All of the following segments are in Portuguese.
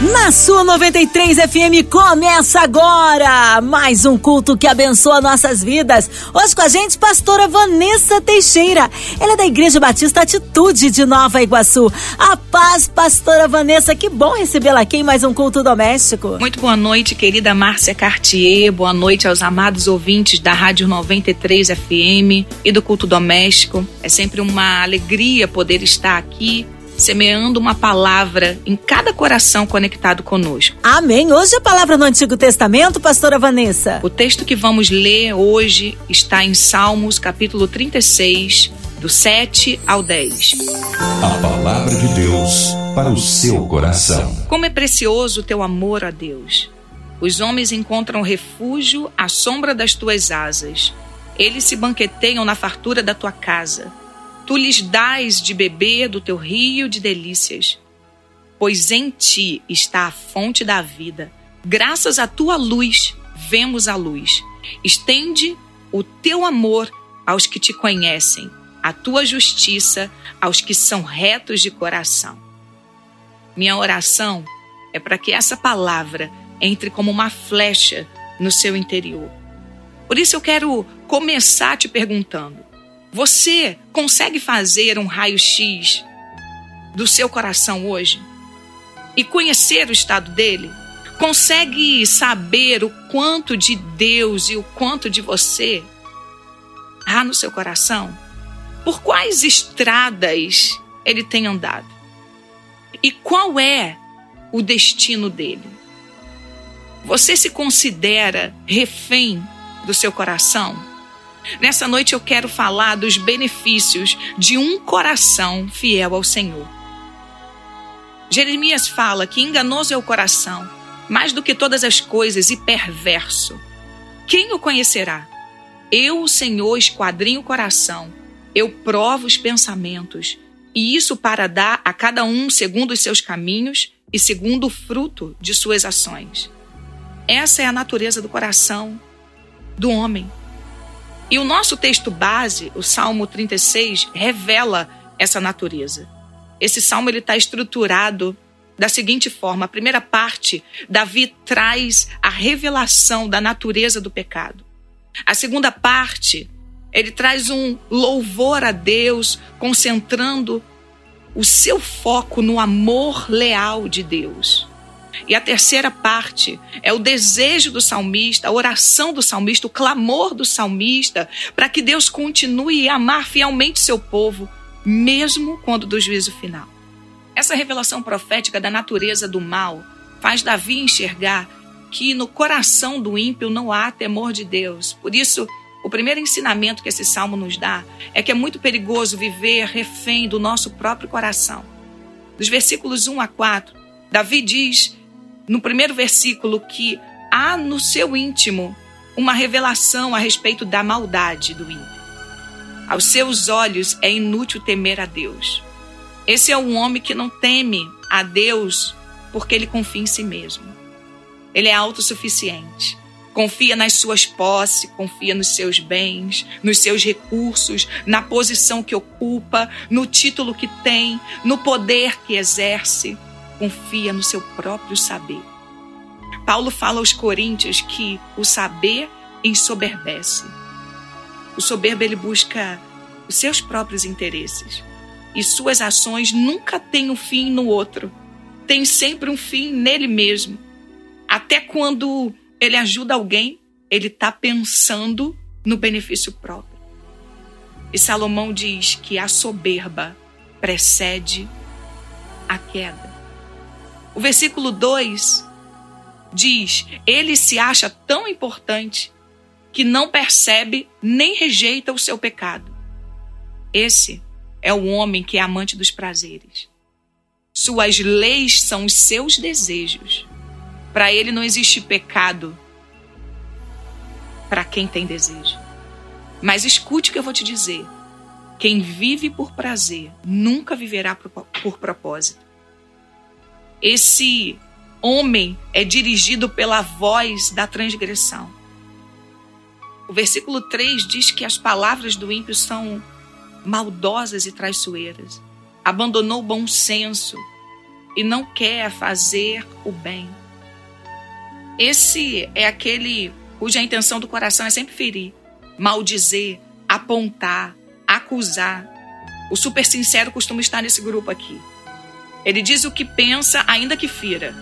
Na sua 93 FM começa agora mais um culto que abençoa nossas vidas. Hoje com a gente, pastora Vanessa Teixeira. Ela é da Igreja Batista Atitude de Nova Iguaçu. A paz, pastora Vanessa, que bom recebê-la aqui em mais um culto doméstico. Muito boa noite, querida Márcia Cartier. Boa noite aos amados ouvintes da Rádio 93 FM e do culto doméstico. É sempre uma alegria poder estar aqui semeando uma palavra em cada coração conectado conosco. Amém. Hoje a palavra no Antigo Testamento, pastora Vanessa. O texto que vamos ler hoje está em Salmos, capítulo 36, do 7 ao 10. A palavra de Deus para o seu coração. Como é precioso o teu amor a Deus. Os homens encontram refúgio à sombra das tuas asas. Eles se banqueteiam na fartura da tua casa. Tu lhes dás de beber do teu rio de delícias, pois em ti está a fonte da vida. Graças à tua luz, vemos a luz. Estende o teu amor aos que te conhecem, a tua justiça aos que são retos de coração. Minha oração é para que essa palavra entre como uma flecha no seu interior. Por isso eu quero começar te perguntando: você consegue fazer um raio-x do seu coração hoje e conhecer o estado dele? Consegue saber o quanto de Deus e o quanto de você há no seu coração? Por quais estradas ele tem andado? E qual é o destino dele? Você se considera refém do seu coração? Nessa noite eu quero falar dos benefícios de um coração fiel ao Senhor. Jeremias fala que enganoso é o coração, mais do que todas as coisas, e perverso. Quem o conhecerá? Eu, o Senhor, esquadrinho o coração, eu provo os pensamentos, e isso para dar a cada um segundo os seus caminhos e segundo o fruto de suas ações. Essa é a natureza do coração do homem. E o nosso texto base, o Salmo 36, revela essa natureza. Esse salmo ele está estruturado da seguinte forma: a primeira parte, Davi traz a revelação da natureza do pecado. A segunda parte, ele traz um louvor a Deus, concentrando o seu foco no amor leal de Deus. E a terceira parte é o desejo do salmista, a oração do salmista, o clamor do salmista, para que Deus continue a amar fielmente seu povo, mesmo quando do juízo final. Essa revelação profética da natureza do mal faz Davi enxergar que no coração do ímpio não há temor de Deus. Por isso, o primeiro ensinamento que esse salmo nos dá é que é muito perigoso viver refém do nosso próprio coração. Dos versículos 1 a 4, Davi diz no primeiro versículo que há no seu íntimo uma revelação a respeito da maldade do ímpio. Aos seus olhos é inútil temer a Deus. Esse é um homem que não teme a Deus porque ele confia em si mesmo. Ele é autossuficiente. Confia nas suas posses, confia nos seus bens, nos seus recursos, na posição que ocupa, no título que tem, no poder que exerce confia no seu próprio saber. Paulo fala aos coríntios que o saber ensoberbece. O soberbo ele busca os seus próprios interesses e suas ações nunca têm um fim no outro. Tem sempre um fim nele mesmo. Até quando ele ajuda alguém, ele está pensando no benefício próprio. E Salomão diz que a soberba precede a queda. O versículo 2 diz: Ele se acha tão importante que não percebe nem rejeita o seu pecado. Esse é o homem que é amante dos prazeres. Suas leis são os seus desejos. Para ele não existe pecado para quem tem desejo. Mas escute o que eu vou te dizer. Quem vive por prazer nunca viverá por, propósito esse homem é dirigido pela voz da transgressão. O versículo 3 diz que as palavras do ímpio são maldosas e traiçoeiras. Abandonou o bom senso e não quer fazer o bem. Esse é aquele cuja intenção do coração é sempre ferir, maldizer, apontar, acusar. O super sincero costuma estar nesse grupo aqui. Ele diz o que pensa, ainda que fira.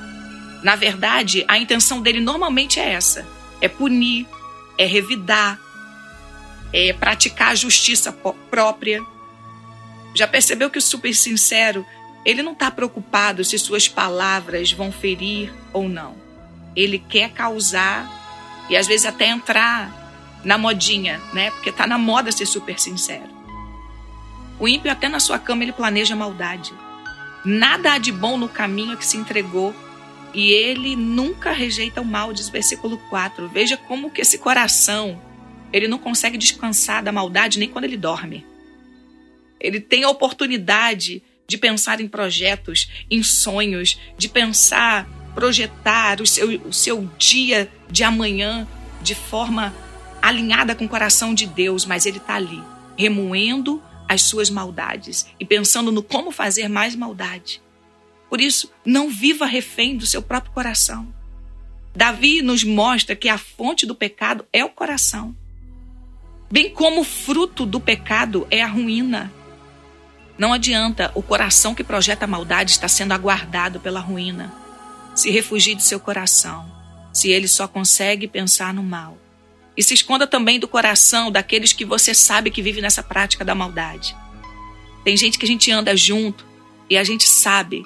Na verdade, a intenção dele normalmente é essa: é punir, é revidar, é praticar a justiça própria. Já percebeu que o super sincero, ele não está preocupado se suas palavras vão ferir ou não. Ele quer causar e às vezes até entrar na modinha, né? Porque está na moda ser super sincero. O ímpio até na sua cama ele planeja maldade. Nada há de bom no caminho a que se entregou e ele nunca rejeita o mal, diz o versículo 4. Veja como que esse coração, ele não consegue descansar da maldade nem quando ele dorme. Ele tem a oportunidade de pensar em projetos, em sonhos, de pensar, projetar o seu, o seu dia de amanhã de forma alinhada com o coração de Deus, mas ele está ali, remoendo as suas maldades e pensando no como fazer mais maldade. Por isso, não viva refém do seu próprio coração. Davi nos mostra que a fonte do pecado é o coração. Bem como o fruto do pecado é a ruína. Não adianta, o coração que projeta a maldade está sendo aguardado pela ruína. Se refugie do seu coração, se ele só consegue pensar no mal. E se esconda também do coração daqueles que você sabe que vive nessa prática da maldade. Tem gente que a gente anda junto e a gente sabe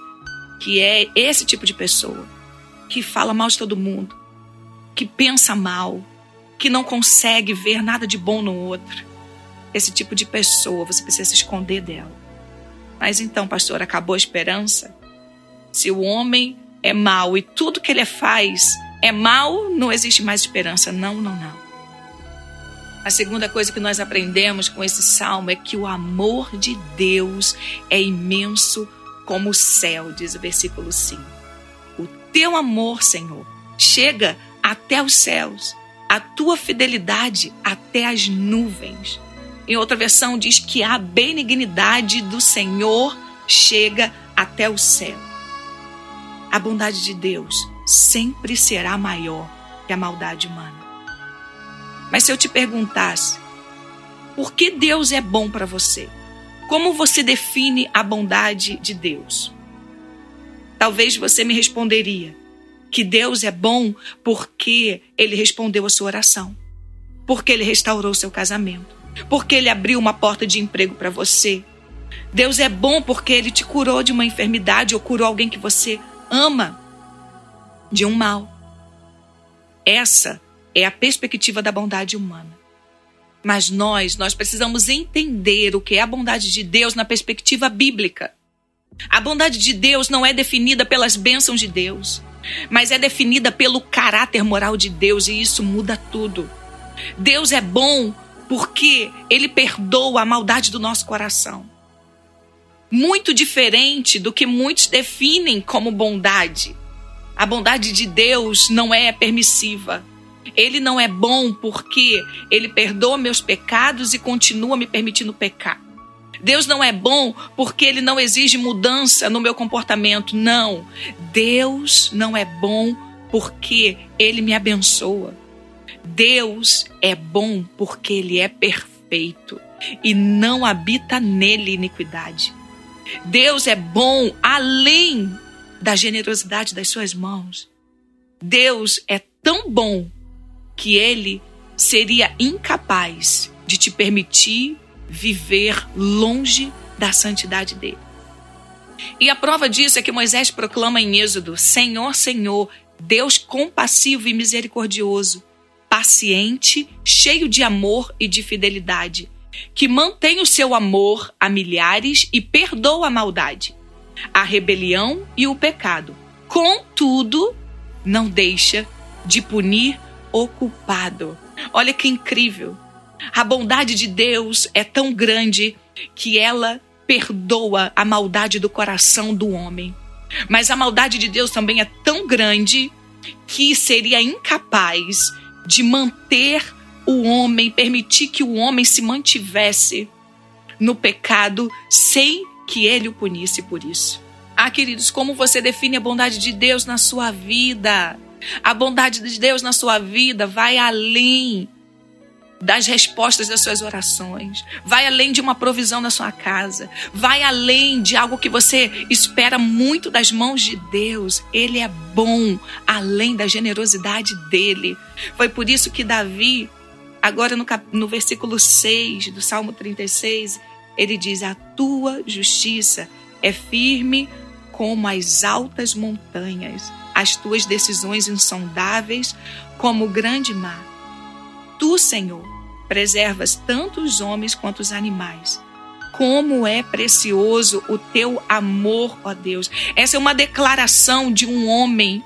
que é esse tipo de pessoa que fala mal de todo mundo, que pensa mal, que não consegue ver nada de bom no outro. Esse tipo de pessoa, você precisa se esconder dela. Mas então, pastor, acabou a esperança? Se o homem é mau e tudo que ele faz é mal, não existe mais esperança. Não, não, não. A segunda coisa que nós aprendemos com esse salmo é que o amor de Deus é imenso como o céu, diz o versículo 5. O teu amor, Senhor, chega até os céus, a tua fidelidade até as nuvens. Em outra versão diz que a benignidade do Senhor chega até o céu. A bondade de Deus sempre será maior que a maldade humana. Mas se eu te perguntasse, por que Deus é bom para você? Como você define a bondade de Deus? Talvez você me responderia que Deus é bom porque ele respondeu a sua oração, porque ele restaurou seu casamento, porque ele abriu uma porta de emprego para você. Deus é bom porque ele te curou de uma enfermidade ou curou alguém que você ama de um mal. Essa é a perspectiva da bondade humana. Mas nós, nós precisamos entender o que é a bondade de Deus na perspectiva bíblica. A bondade de Deus não é definida pelas bênçãos de Deus, mas é definida pelo caráter moral de Deus e isso muda tudo. Deus é bom porque ele perdoa a maldade do nosso coração. Muito diferente do que muitos definem como bondade. A bondade de Deus não é permissiva. Ele não é bom porque ele perdoa meus pecados e continua me permitindo pecar. Deus não é bom porque ele não exige mudança no meu comportamento. Não. Deus não é bom porque ele me abençoa. Deus é bom porque ele é perfeito e não habita nele iniquidade. Deus é bom além da generosidade das suas mãos. Deus é tão bom que ele seria incapaz de te permitir viver longe da santidade dele. E a prova disso é que Moisés proclama em Êxodo: Senhor, Senhor, Deus compassivo e misericordioso, paciente, cheio de amor e de fidelidade, que mantém o seu amor a milhares e perdoa a maldade, a rebelião e o pecado. Contudo, não deixa de punir o culpado. Olha que incrível. A bondade de Deus é tão grande que ela perdoa a maldade do coração do homem. Mas a maldade de Deus também é tão grande que seria incapaz de manter o homem, permitir que o homem se mantivesse no pecado sem que ele o punisse por isso. Ah, queridos, como você define a bondade de Deus na sua vida? A bondade de Deus na sua vida vai além das respostas das suas orações, vai além de uma provisão na sua casa, vai além de algo que você espera muito das mãos de Deus. Ele é bom além da generosidade dele. Foi por isso que Davi, agora no, cap... no versículo 6 do Salmo 36, ele diz: A tua justiça é firme como as altas montanhas, as tuas decisões insondáveis como o grande mar. Tu, Senhor, preservas tanto os homens quanto os animais. Como é precioso o teu amor, ó Deus. Essa é uma declaração de um homem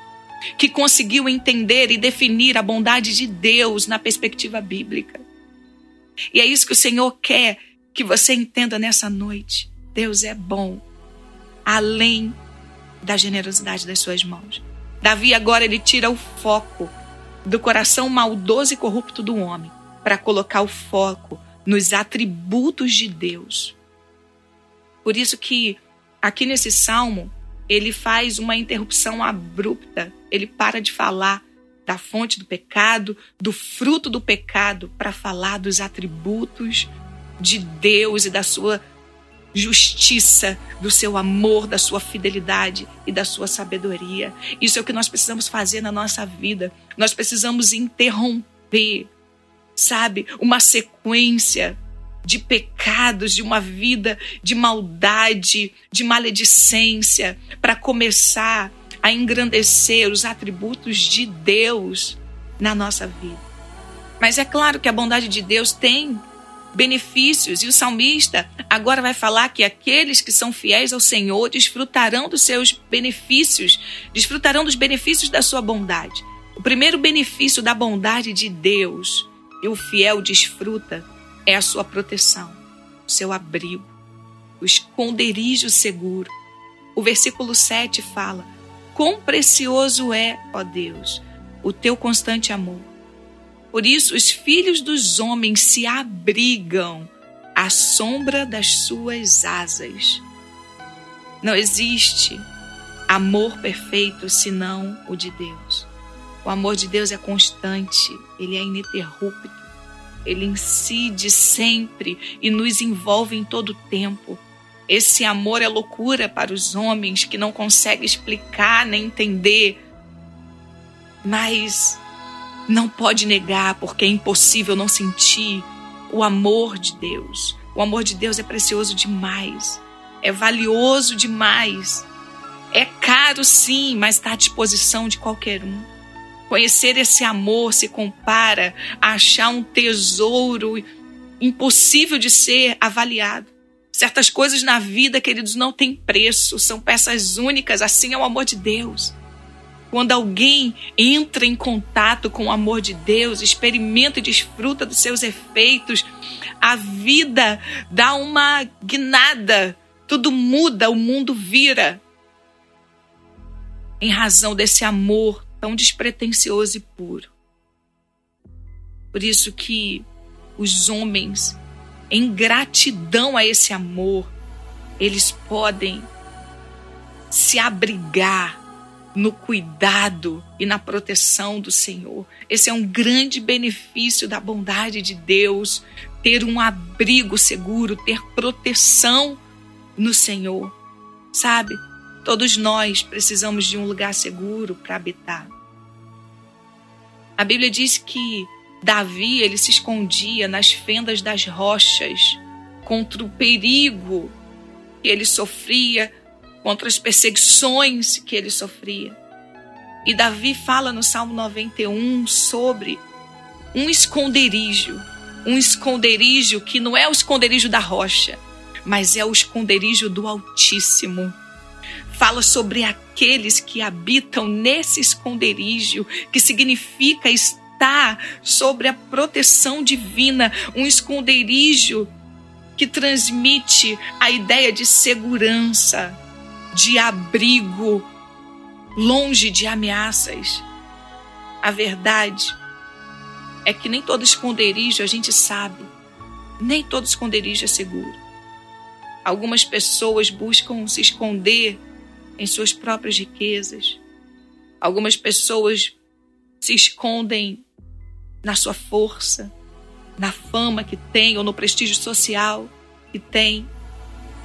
que conseguiu entender e definir a bondade de Deus na perspectiva bíblica. E é isso que o Senhor quer que você entenda nessa noite. Deus é bom, além da generosidade das suas mãos. Davi agora ele tira o foco do coração maldoso e corrupto do homem para colocar o foco nos atributos de Deus. Por isso que aqui nesse salmo ele faz uma interrupção abrupta, ele para de falar da fonte do pecado, do fruto do pecado, para falar dos atributos de Deus e da sua justiça, do seu amor, da sua fidelidade e da sua sabedoria. Isso é o que nós precisamos fazer na nossa vida. Nós precisamos interromper, sabe, uma sequência de pecados, de uma vida de maldade, de maledicência, para começar a engrandecer os atributos de Deus na nossa vida. Mas é claro que a bondade de Deus tem benefícios. E o salmista agora vai falar que aqueles que são fiéis ao Senhor desfrutarão dos seus benefícios, desfrutarão dos benefícios da sua bondade. O primeiro benefício da bondade de Deus e o fiel desfruta é a sua proteção, o seu abrigo, o esconderijo seguro. O versículo 7 fala: Quão precioso é, ó Deus, o teu constante amor por isso, os filhos dos homens se abrigam à sombra das suas asas. Não existe amor perfeito senão o de Deus. O amor de Deus é constante, ele é ininterrupto, ele incide sempre e nos envolve em todo o tempo. Esse amor é loucura para os homens que não conseguem explicar nem entender, mas não pode negar, porque é impossível não sentir o amor de Deus. O amor de Deus é precioso demais, é valioso demais. É caro sim, mas está à disposição de qualquer um. Conhecer esse amor se compara a achar um tesouro impossível de ser avaliado. Certas coisas na vida, queridos, não têm preço, são peças únicas, assim é o amor de Deus. Quando alguém entra em contato com o amor de Deus, experimenta e desfruta dos seus efeitos, a vida dá uma guinada, tudo muda, o mundo vira. Em razão desse amor tão despretensioso e puro. Por isso que os homens, em gratidão a esse amor, eles podem se abrigar no cuidado e na proteção do Senhor. Esse é um grande benefício da bondade de Deus, ter um abrigo seguro, ter proteção no Senhor. Sabe? Todos nós precisamos de um lugar seguro para habitar. A Bíblia diz que Davi ele se escondia nas fendas das rochas contra o perigo que ele sofria contra as perseguições que ele sofria. E Davi fala no Salmo 91 sobre um esconderijo, um esconderijo que não é o esconderijo da rocha, mas é o esconderijo do Altíssimo. Fala sobre aqueles que habitam nesse esconderijo, que significa estar sobre a proteção divina, um esconderijo que transmite a ideia de segurança, de abrigo, longe de ameaças. A verdade é que nem todo esconderijo a gente sabe, nem todo esconderijo é seguro. Algumas pessoas buscam se esconder em suas próprias riquezas. Algumas pessoas se escondem na sua força, na fama que tem ou no prestígio social que tem.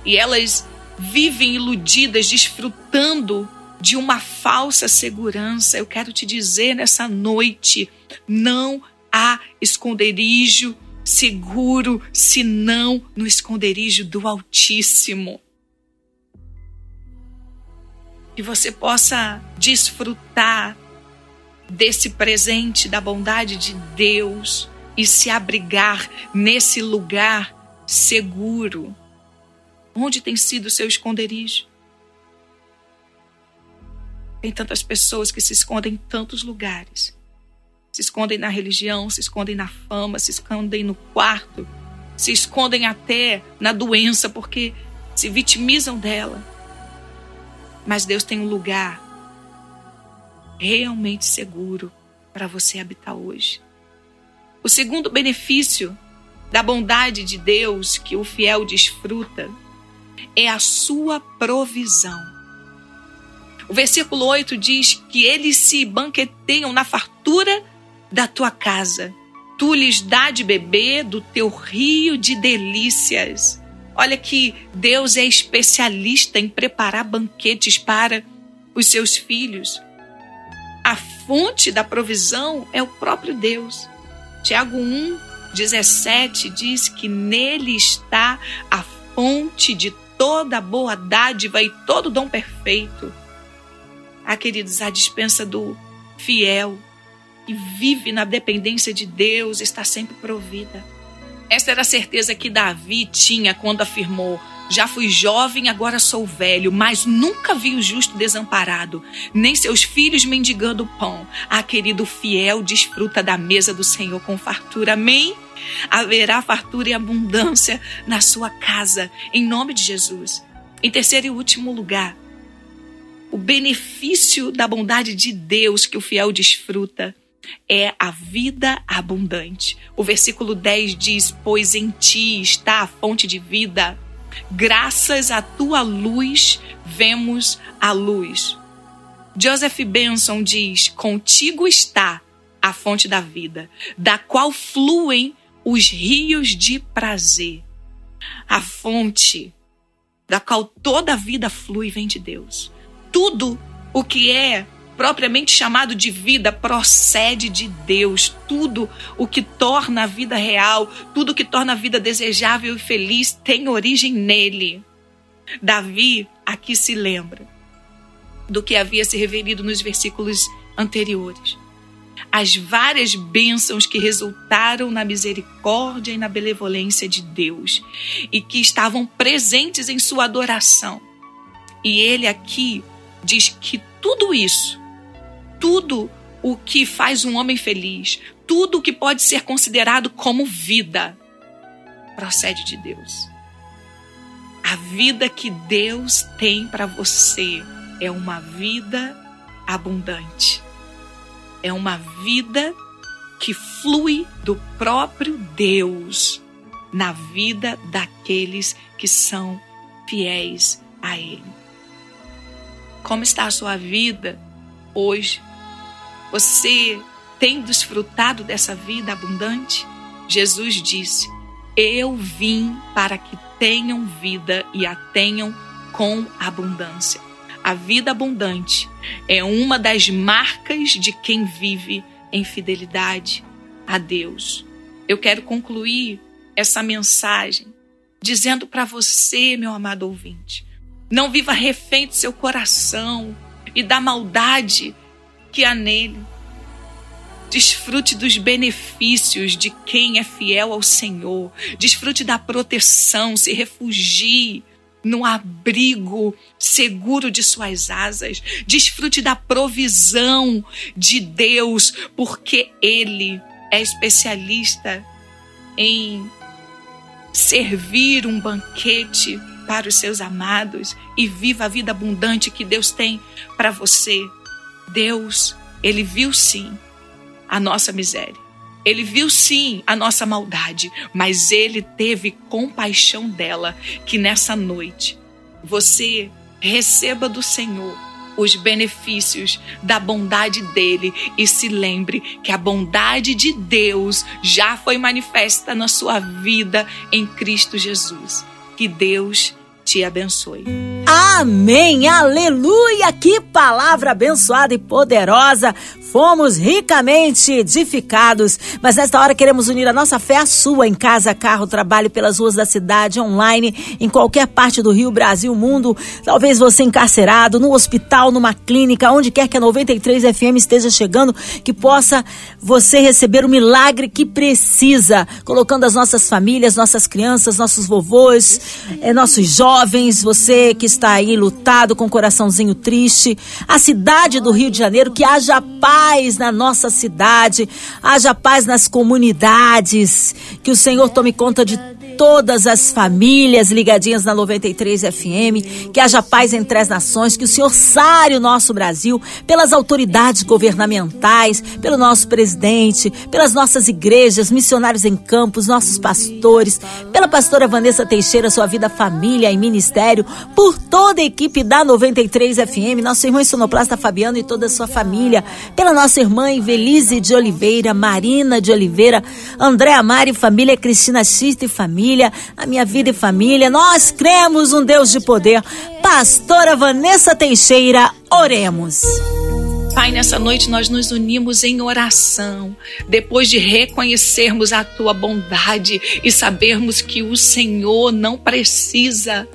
E elas vivem iludidas, desfrutando de uma falsa segurança. Eu quero te dizer nessa noite: não há esconderijo seguro senão no esconderijo do Altíssimo. Que você possa desfrutar desse presente da bondade de Deus e se abrigar nesse lugar seguro. Onde tem sido o seu esconderijo? Tem tantas pessoas que se escondem em tantos lugares. Se escondem na religião, se escondem na fama, se escondem no quarto, se escondem até na doença porque se vitimizam dela. Mas Deus tem um lugar realmente seguro para você habitar hoje. O segundo benefício da bondade de Deus que o fiel desfruta é a sua provisão. O versículo 8 diz que eles se banqueteiam na fartura da tua casa. Tu lhes dá de beber do teu rio de delícias. Olha que Deus é especialista em preparar banquetes para os seus filhos. A fonte da provisão é o próprio Deus. Tiago 1, 17 diz que nele está a fonte de toda boa dádiva e todo dom perfeito. Ah, queridos, a dispensa do fiel que vive na dependência de Deus está sempre provida. Esta era a certeza que Davi tinha quando afirmou: Já fui jovem, agora sou velho, mas nunca vi o justo desamparado, nem seus filhos mendigando pão. Ah, querido fiel, desfruta da mesa do Senhor com fartura. Amém? Haverá fartura e abundância na sua casa, em nome de Jesus. Em terceiro e último lugar, o benefício da bondade de Deus que o fiel desfruta é a vida abundante. O versículo 10 diz: Pois em ti está a fonte de vida, graças à tua luz vemos a luz. Joseph Benson diz: Contigo está a fonte da vida, da qual fluem os rios de prazer. A fonte da qual toda a vida flui vem de Deus. Tudo o que é propriamente chamado de vida procede de Deus. Tudo o que torna a vida real, tudo o que torna a vida desejável e feliz tem origem nele. Davi aqui se lembra do que havia se referido nos versículos anteriores. As várias bênçãos que resultaram na misericórdia e na benevolência de Deus e que estavam presentes em sua adoração. E ele aqui diz que tudo isso tudo o que faz um homem feliz, tudo o que pode ser considerado como vida, procede de Deus. A vida que Deus tem para você é uma vida abundante. É uma vida que flui do próprio Deus na vida daqueles que são fiéis a Ele. Como está a sua vida hoje? Você tem desfrutado dessa vida abundante? Jesus disse: Eu vim para que tenham vida e a tenham com abundância. A vida abundante é uma das marcas de quem vive em fidelidade a Deus. Eu quero concluir essa mensagem dizendo para você, meu amado ouvinte, não viva refém do seu coração e da maldade que há nele. Desfrute dos benefícios de quem é fiel ao Senhor. Desfrute da proteção, se refugie no abrigo seguro de suas asas. Desfrute da provisão de Deus, porque Ele é especialista em servir um banquete para os seus amados e viva a vida abundante que Deus tem para você. Deus, ele viu sim a nossa miséria. Ele viu sim a nossa maldade, mas ele teve compaixão dela, que nessa noite você receba do Senhor os benefícios da bondade dele e se lembre que a bondade de Deus já foi manifesta na sua vida em Cristo Jesus. Que Deus te abençoe. Amém, aleluia! Que palavra abençoada e poderosa! Fomos ricamente edificados, mas nesta hora queremos unir a nossa fé à sua em casa, carro, trabalho pelas ruas da cidade, online, em qualquer parte do Rio, Brasil, mundo. Talvez você encarcerado, no hospital, numa clínica, onde quer que a 93 FM esteja chegando, que possa você receber o milagre que precisa, colocando as nossas famílias, nossas crianças, nossos vovôs, eh, nossos jovens, você que está aí lutado com o coraçãozinho triste, a cidade do Rio de Janeiro, que haja paz na nossa cidade, haja paz nas comunidades, que o Senhor tome conta de todas as famílias ligadinhas na 93 FM, que haja paz entre as nações, que o Senhor sare o nosso Brasil pelas autoridades governamentais, pelo nosso presidente, pelas nossas igrejas, missionários em campos, nossos pastores, pela pastora Vanessa Teixeira, sua vida, família e ministério, por toda a equipe da 93 FM, nosso irmão sonoplasta Fabiano e toda a sua família, pela nossa irmã Ivelise de Oliveira, Marina de Oliveira, André Amari, família Cristina Xista e família, família, a minha vida e família. Nós cremos um Deus de poder. Pastora Vanessa Teixeira, oremos. Pai, nessa noite nós nos unimos em oração, depois de reconhecermos a tua bondade e sabermos que o Senhor não precisa,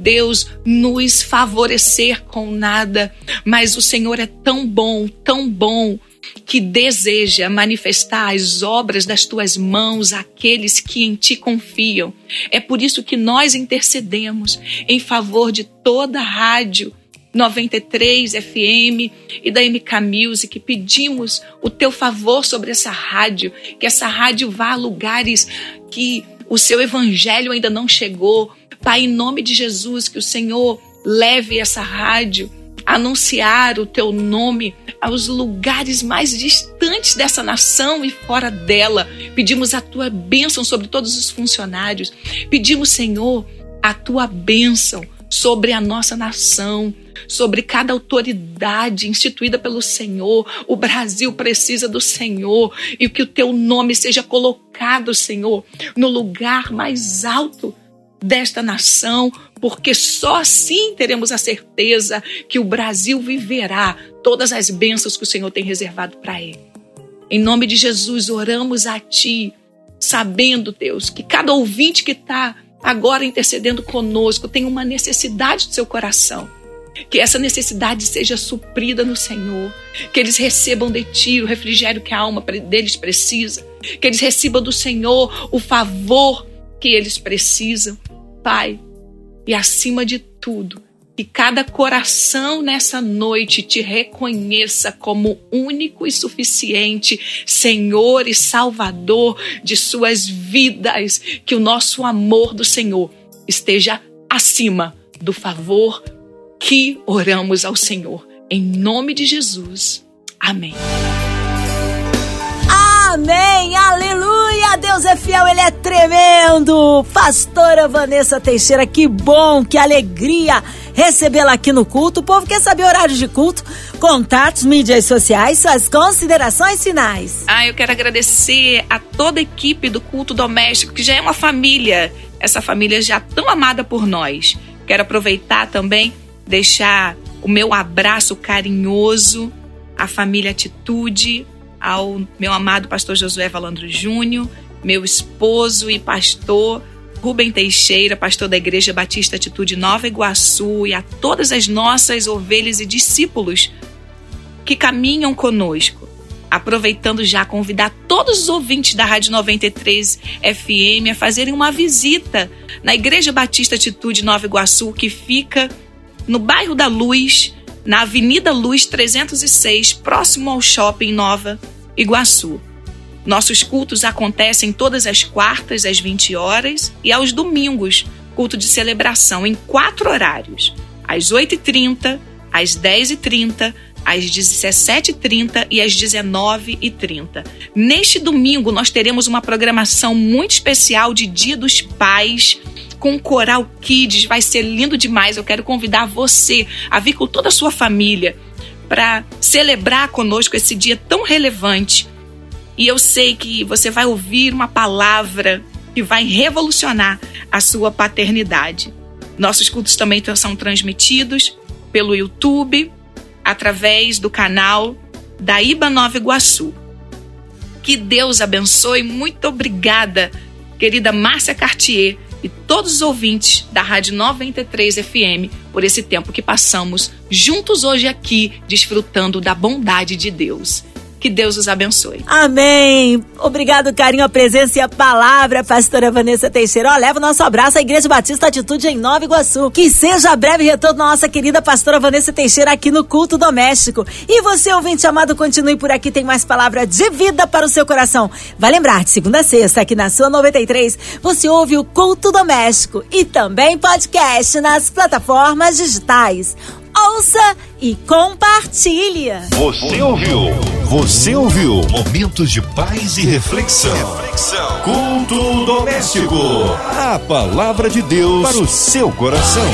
Deus, nos favorecer com nada, mas o Senhor é tão bom, tão bom, que deseja manifestar as obras das tuas mãos àqueles que em ti confiam. É por isso que nós intercedemos em favor de toda a rádio 93 FM e da MK Music. Pedimos o teu favor sobre essa rádio, que essa rádio vá a lugares que o seu evangelho ainda não chegou. Pai, em nome de Jesus, que o Senhor leve essa rádio anunciar o teu nome aos lugares mais distantes dessa nação e fora dela. Pedimos a tua bênção sobre todos os funcionários. Pedimos, Senhor, a tua bênção sobre a nossa nação, sobre cada autoridade instituída pelo Senhor. O Brasil precisa do Senhor e que o teu nome seja colocado, Senhor, no lugar mais alto desta nação, porque só assim teremos a certeza que o Brasil viverá todas as bênçãos que o Senhor tem reservado para ele. Em nome de Jesus, oramos a Ti, sabendo, Deus, que cada ouvinte que está agora intercedendo conosco tem uma necessidade do seu coração. Que essa necessidade seja suprida no Senhor. Que eles recebam de Ti o refrigério que a alma deles precisa. Que eles recebam do Senhor o favor que eles precisam. Pai, e acima de tudo, que cada coração nessa noite te reconheça como único e suficiente Senhor e Salvador de suas vidas, que o nosso amor do Senhor esteja acima do favor que oramos ao Senhor. Em nome de Jesus. Amém. Amém, aleluia, Deus é fiel, Ele é tremendo. Pastora Vanessa Teixeira, que bom, que alegria recebê-la aqui no culto. O povo quer saber horários de culto, contatos, mídias sociais, suas considerações finais. Ah, eu quero agradecer a toda a equipe do culto doméstico, que já é uma família, essa família já tão amada por nós. Quero aproveitar também, deixar o meu abraço carinhoso à família Atitude, ao meu amado pastor Josué Valandro Júnior, meu esposo e pastor Rubem Teixeira, pastor da Igreja Batista Atitude Nova Iguaçu, e a todas as nossas ovelhas e discípulos que caminham conosco. Aproveitando já convidar todos os ouvintes da Rádio 93 FM a fazerem uma visita na Igreja Batista Atitude Nova Iguaçu, que fica no bairro da Luz, na Avenida Luz 306, próximo ao Shopping Nova Iguaçu. Nossos cultos acontecem todas as quartas às 20 horas e aos domingos, culto de celebração em quatro horários: às 8h30, às 10h30, às 17h30 e às 19h30. Neste domingo, nós teremos uma programação muito especial de Dia dos Pais com Coral Kids. Vai ser lindo demais. Eu quero convidar você a vir com toda a sua família para celebrar conosco esse dia tão relevante. E eu sei que você vai ouvir uma palavra que vai revolucionar a sua paternidade. Nossos cultos também são transmitidos pelo YouTube, através do canal da Iba Nova Iguaçu. Que Deus abençoe. Muito obrigada, querida Márcia Cartier e todos os ouvintes da Rádio 93 FM por esse tempo que passamos juntos hoje aqui, desfrutando da bondade de Deus. Que Deus os abençoe. Amém. Obrigado, carinho, a presença e a palavra, pastora Vanessa Teixeira. Ó, leva o nosso abraço à Igreja Batista Atitude em Nova Iguaçu. Que seja breve retorno nossa querida pastora Vanessa Teixeira aqui no Culto Doméstico. E você, ouvinte amado, continue por aqui, tem mais palavra de vida para o seu coração. Vai lembrar, de segunda a sexta, aqui na sua 93, você ouve o Culto Doméstico e também podcast nas plataformas digitais ouça e compartilha. Você ouviu? Você ouviu? Momentos de paz e reflexão. reflexão. Culto doméstico. A palavra de Deus para o seu coração.